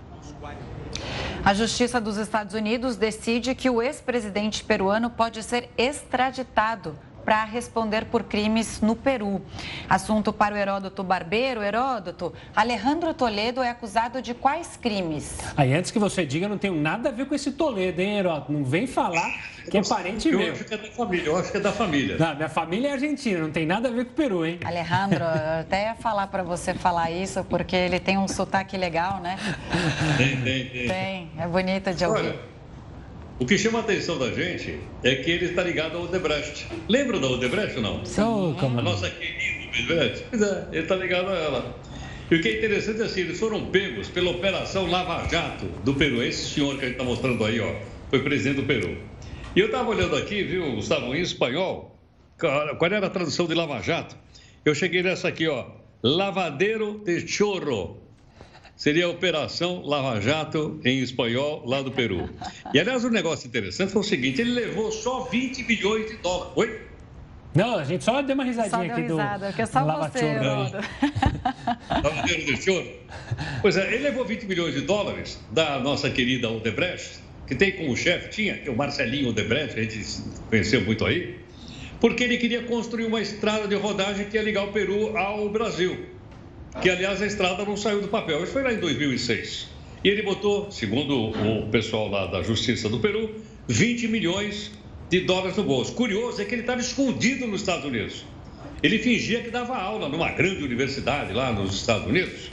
Speaker 1: A Justiça dos Estados Unidos decide que o ex-presidente peruano pode ser extraditado para responder por crimes no Peru. Assunto para o Heródoto Barbeiro. Heródoto, Alejandro Toledo é acusado de quais crimes?
Speaker 2: Aí, antes que você diga, não tenho nada a ver com esse Toledo, hein, Heródoto? Não vem falar que é parente
Speaker 11: eu
Speaker 2: meu.
Speaker 11: Acho que é da família, eu acho que é da família.
Speaker 2: Não, minha família é argentina, não tem nada a ver com o Peru, hein?
Speaker 1: Alejandro, eu até ia falar para você falar isso, porque ele tem um sotaque legal, né?
Speaker 11: Tem, tem, tem.
Speaker 1: Tem, é bonito de ouvir.
Speaker 11: Olha, o que chama a atenção da gente é que ele está ligado ao Odebrecht. Lembra da Odebrecht ou não?
Speaker 2: Sim.
Speaker 11: A nossa querida Odebrecht? Pois é, ele está ligado a ela. E o que é interessante é assim, eles foram pegos pela Operação Lava Jato do Peru. Esse senhor que a gente está mostrando aí, ó, foi presidente do Peru. E eu estava olhando aqui, viu, Gustavo, em espanhol, qual era a tradução de Lava Jato? Eu cheguei nessa aqui, ó, lavadeiro de chorro. Seria a Operação Lava Jato em espanhol lá do Peru. E aliás, um negócio interessante foi o seguinte: ele levou só 20 milhões de dólares. Oi?
Speaker 2: Não, a gente só deu uma risadinha
Speaker 1: Só deu
Speaker 2: aqui
Speaker 1: risada,
Speaker 2: do
Speaker 1: que é só você.
Speaker 11: Lavadeiro de choro. Pois é, ele levou 20 milhões de dólares da nossa querida Odebrecht, que tem como chefe, tinha, que é o Marcelinho Odebrecht, a gente conheceu muito aí, porque ele queria construir uma estrada de rodagem que ia ligar o Peru ao Brasil. Que, aliás, a estrada não saiu do papel. Isso foi lá em 2006. E ele botou, segundo o pessoal lá da Justiça do Peru, 20 milhões de dólares no bolso. Curioso é que ele estava escondido nos Estados Unidos. Ele fingia que dava aula numa grande universidade lá nos Estados Unidos,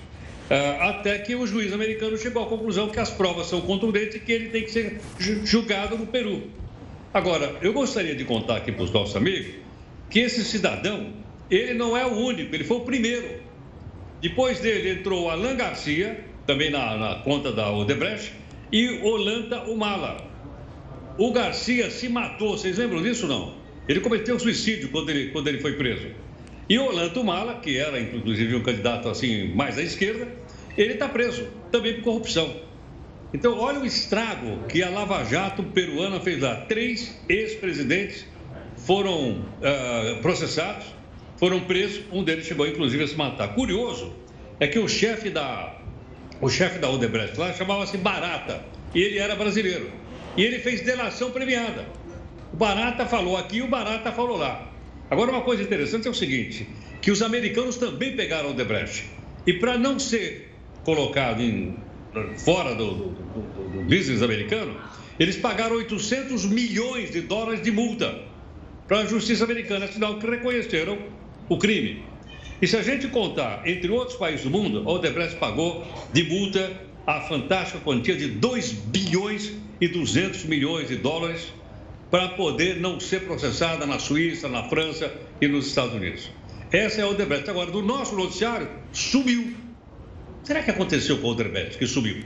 Speaker 11: ah, até que o juiz americano chegou à conclusão que as provas são contundentes e que ele tem que ser ju- julgado no Peru. Agora, eu gostaria de contar aqui para os nossos amigos que esse cidadão, ele não é o único, ele foi o primeiro. Depois dele entrou Alan Garcia, também na, na conta da Odebrecht, e Olanta Humala. O Garcia se matou, vocês lembram disso não? Ele cometeu suicídio quando ele, quando ele foi preso. E Olanta Humala, que era inclusive um candidato assim mais à esquerda, ele está preso, também por corrupção. Então, olha o estrago que a Lava Jato peruana fez lá. Três ex-presidentes foram ah, processados, foram presos, um deles chegou inclusive a se matar. Curioso é que o chefe da, o chefe da Odebrecht lá chamava-se Barata, e ele era brasileiro. E ele fez delação premiada. O Barata falou aqui e o Barata falou lá. Agora, uma coisa interessante é o seguinte, que os americanos também pegaram o Odebrecht. E para não ser colocado em, fora do, do, do- do business americano, eles pagaram 800 milhões de dólares de multa para a justiça americana, sinal que reconheceram o crime. E se a gente contar entre outros países do mundo, a Odebrecht pagou de multa a fantástica quantia de 2 bilhões e 200 milhões de dólares para poder não ser processada na Suíça, na França e nos Estados Unidos. Essa é a Odebrecht. Agora, do nosso noticiário, sumiu. Será que aconteceu com a Odebrecht, que sumiu?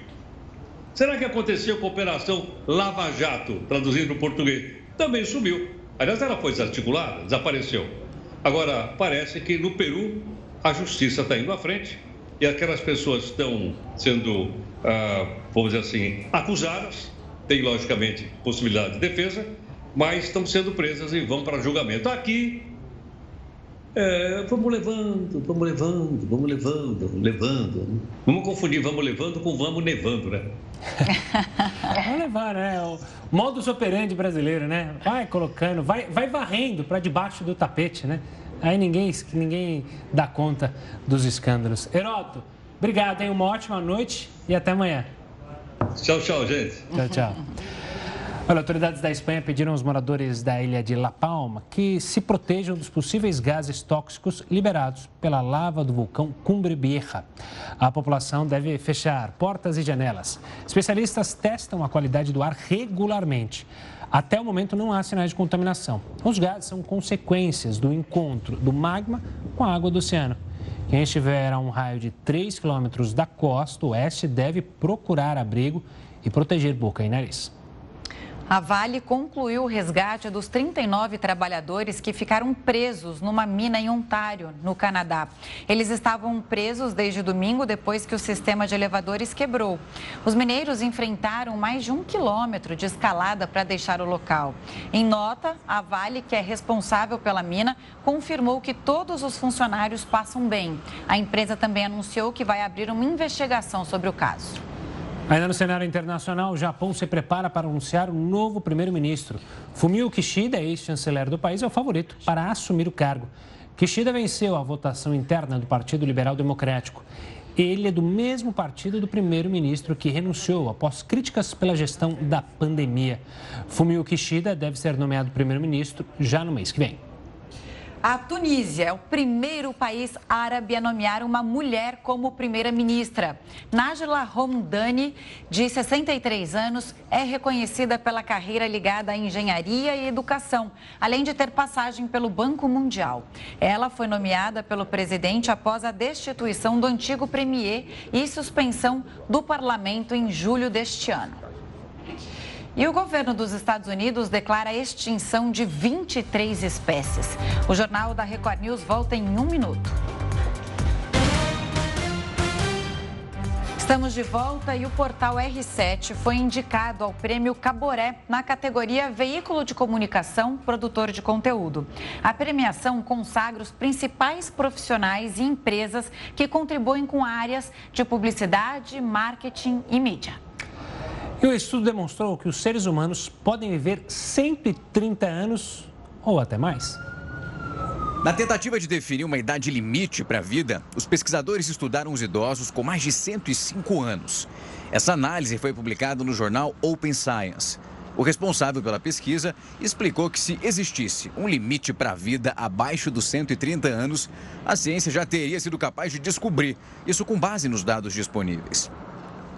Speaker 11: Será que aconteceu com a Operação Lava Jato, traduzindo para o português? Também sumiu. Aliás, ela foi desarticulada, desapareceu. Agora, parece que no Peru a justiça está indo à frente e aquelas pessoas estão sendo, ah, vamos dizer assim, acusadas, tem logicamente possibilidade de defesa, mas estão sendo presas e vão para julgamento. Aqui, é, vamos levando, vamos levando, vamos levando, levando. Vamos confundir vamos levando com vamos nevando, né?
Speaker 2: Vamos levar, né? O modus operandi brasileiro, né? Vai colocando, vai, vai varrendo para debaixo do tapete, né? Aí ninguém, ninguém dá conta dos escândalos. Heroto, obrigado, hein? Uma ótima noite e até amanhã.
Speaker 11: Tchau, tchau, gente.
Speaker 2: Tchau, tchau. Olha, autoridades da Espanha pediram aos moradores da ilha de La Palma que se protejam dos possíveis gases tóxicos liberados pela lava do vulcão Cumbre Vieja. A população deve fechar portas e janelas. Especialistas testam a qualidade do ar regularmente. Até o momento não há sinais de contaminação. Os gases são consequências do encontro do magma com a água do oceano. Quem estiver a um raio de 3 quilômetros da costa oeste deve procurar abrigo e proteger boca e nariz.
Speaker 1: A Vale concluiu o resgate dos 39 trabalhadores que ficaram presos numa mina em Ontário, no Canadá. Eles estavam presos desde domingo, depois que o sistema de elevadores quebrou. Os mineiros enfrentaram mais de um quilômetro de escalada para deixar o local. Em nota, a Vale, que é responsável pela mina, confirmou que todos os funcionários passam bem. A empresa também anunciou que vai abrir uma investigação sobre o caso.
Speaker 2: Ainda no cenário internacional, o Japão se prepara para anunciar um novo primeiro-ministro. Fumio Kishida, ex-chanceler do país, é o favorito para assumir o cargo. Kishida venceu a votação interna do Partido Liberal Democrático. Ele é do mesmo partido do primeiro-ministro que renunciou após críticas pela gestão da pandemia. Fumio Kishida deve ser nomeado primeiro-ministro já no mês que vem.
Speaker 1: A Tunísia é o primeiro país árabe a nomear uma mulher como primeira-ministra. Najla Romdani, de 63 anos, é reconhecida pela carreira ligada à engenharia e educação, além de ter passagem pelo Banco Mundial. Ela foi nomeada pelo presidente após a destituição do antigo premier e suspensão do parlamento em julho deste ano. E o governo dos Estados Unidos declara a extinção de 23 espécies. O jornal da Record News volta em um minuto. Estamos de volta e o portal R7 foi indicado ao prêmio Caboré na categoria Veículo de Comunicação Produtor de Conteúdo. A premiação consagra os principais profissionais e empresas que contribuem com áreas de publicidade, marketing e mídia.
Speaker 2: E o estudo demonstrou que os seres humanos podem viver 130 anos ou até mais.
Speaker 14: Na tentativa de definir uma idade limite para a vida, os pesquisadores estudaram os idosos com mais de 105 anos. Essa análise foi publicada no jornal Open Science. O responsável pela pesquisa explicou que se existisse um limite para a vida abaixo dos 130 anos, a ciência já teria sido capaz de descobrir, isso com base nos dados disponíveis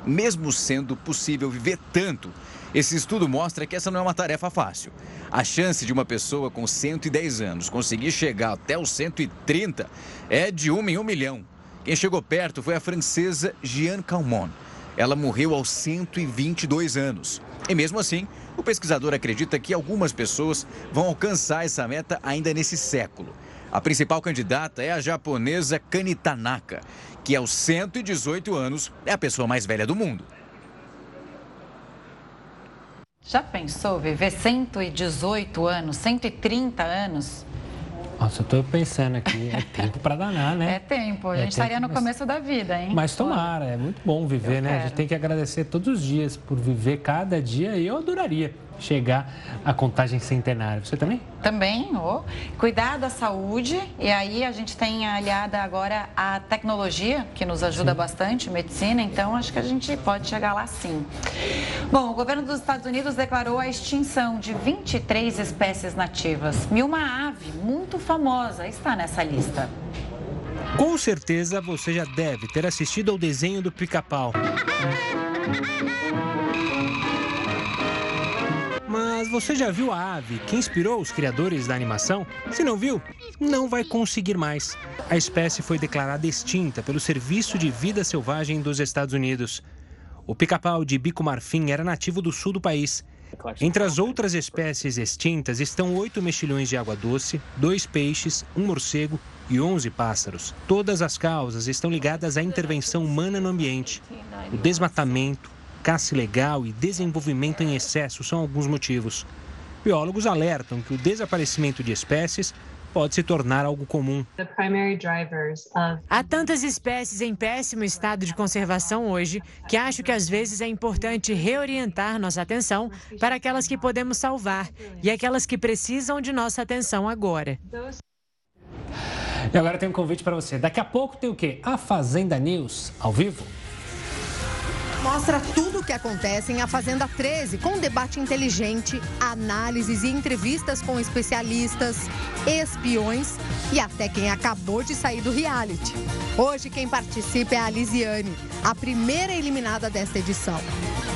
Speaker 14: mesmo sendo possível viver tanto. Esse estudo mostra que essa não é uma tarefa fácil. A chance de uma pessoa com 110 anos conseguir chegar até os 130 é de uma em um milhão. Quem chegou perto foi a francesa Jeanne Calmon. Ela morreu aos 122 anos. E mesmo assim, o pesquisador acredita que algumas pessoas vão alcançar essa meta ainda nesse século. A principal candidata é a japonesa Kanitanaka, que aos 118 anos é a pessoa mais velha do mundo.
Speaker 1: Já pensou viver 118 anos, 130 anos?
Speaker 2: Nossa, eu tô pensando aqui, é tempo para danar, né?
Speaker 1: É tempo, a é gente é estaria no mas... começo da vida, hein?
Speaker 2: Mas tomara, é muito bom viver, eu né? Quero. A gente tem que agradecer todos os dias por viver cada dia e eu adoraria chegar à contagem centenária. Você também?
Speaker 1: Também, oh. cuidar da saúde e aí a gente tem aliada agora a tecnologia que nos ajuda sim. bastante, medicina, então acho que a gente pode chegar lá sim. Bom, o governo dos Estados Unidos declarou a extinção de 23 espécies nativas e uma ave muito famosa está nessa lista.
Speaker 2: Com certeza você já deve ter assistido ao desenho do pica-pau. Mas você já viu a ave que inspirou os criadores da animação? Se não viu, não vai conseguir mais. A espécie foi declarada extinta pelo Serviço de Vida Selvagem dos Estados Unidos. O pica-pau de bico marfim era nativo do sul do país. Entre as outras espécies extintas estão oito mexilhões de água doce, dois peixes, um morcego e 11 pássaros. Todas as causas estão ligadas à intervenção humana no ambiente. O desmatamento, caça ilegal e desenvolvimento em excesso são alguns motivos. Biólogos alertam que o desaparecimento de espécies pode se tornar algo comum.
Speaker 15: Há tantas espécies em péssimo estado de conservação hoje que acho que às vezes é importante reorientar nossa atenção para aquelas que podemos salvar e aquelas que precisam de nossa atenção agora.
Speaker 2: E agora tem um convite para você. Daqui a pouco tem o quê? A Fazenda News ao vivo
Speaker 10: mostra tudo o que acontece em A Fazenda 13, com debate inteligente, análises e entrevistas com especialistas, espiões e até quem acabou de sair do reality. Hoje quem participa é a Lisiane, a primeira eliminada desta edição.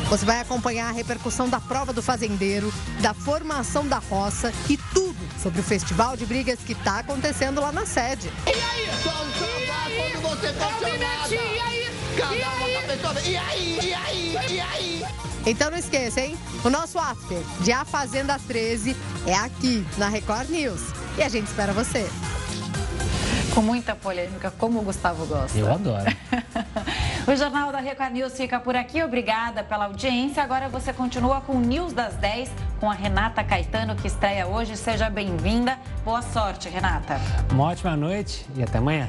Speaker 10: Você vai acompanhar a repercussão da prova do fazendeiro, da formação da roça e tudo sobre o festival de brigas que está acontecendo lá na sede.
Speaker 16: E aí? Só quando você tá chamada. E aí? Cada uma pessoa. E aí? E aí? E aí?
Speaker 10: Então não esqueça, hein? O nosso after de A Fazenda 13 é aqui na Record News. E a gente espera você.
Speaker 1: Com muita polêmica, como o Gustavo gosta.
Speaker 2: Eu adoro.
Speaker 1: o Jornal da Record News fica por aqui. Obrigada pela audiência. Agora você continua com o News das 10 com a Renata Caetano, que estreia hoje. Seja bem-vinda. Boa sorte, Renata.
Speaker 2: Uma ótima noite e até amanhã.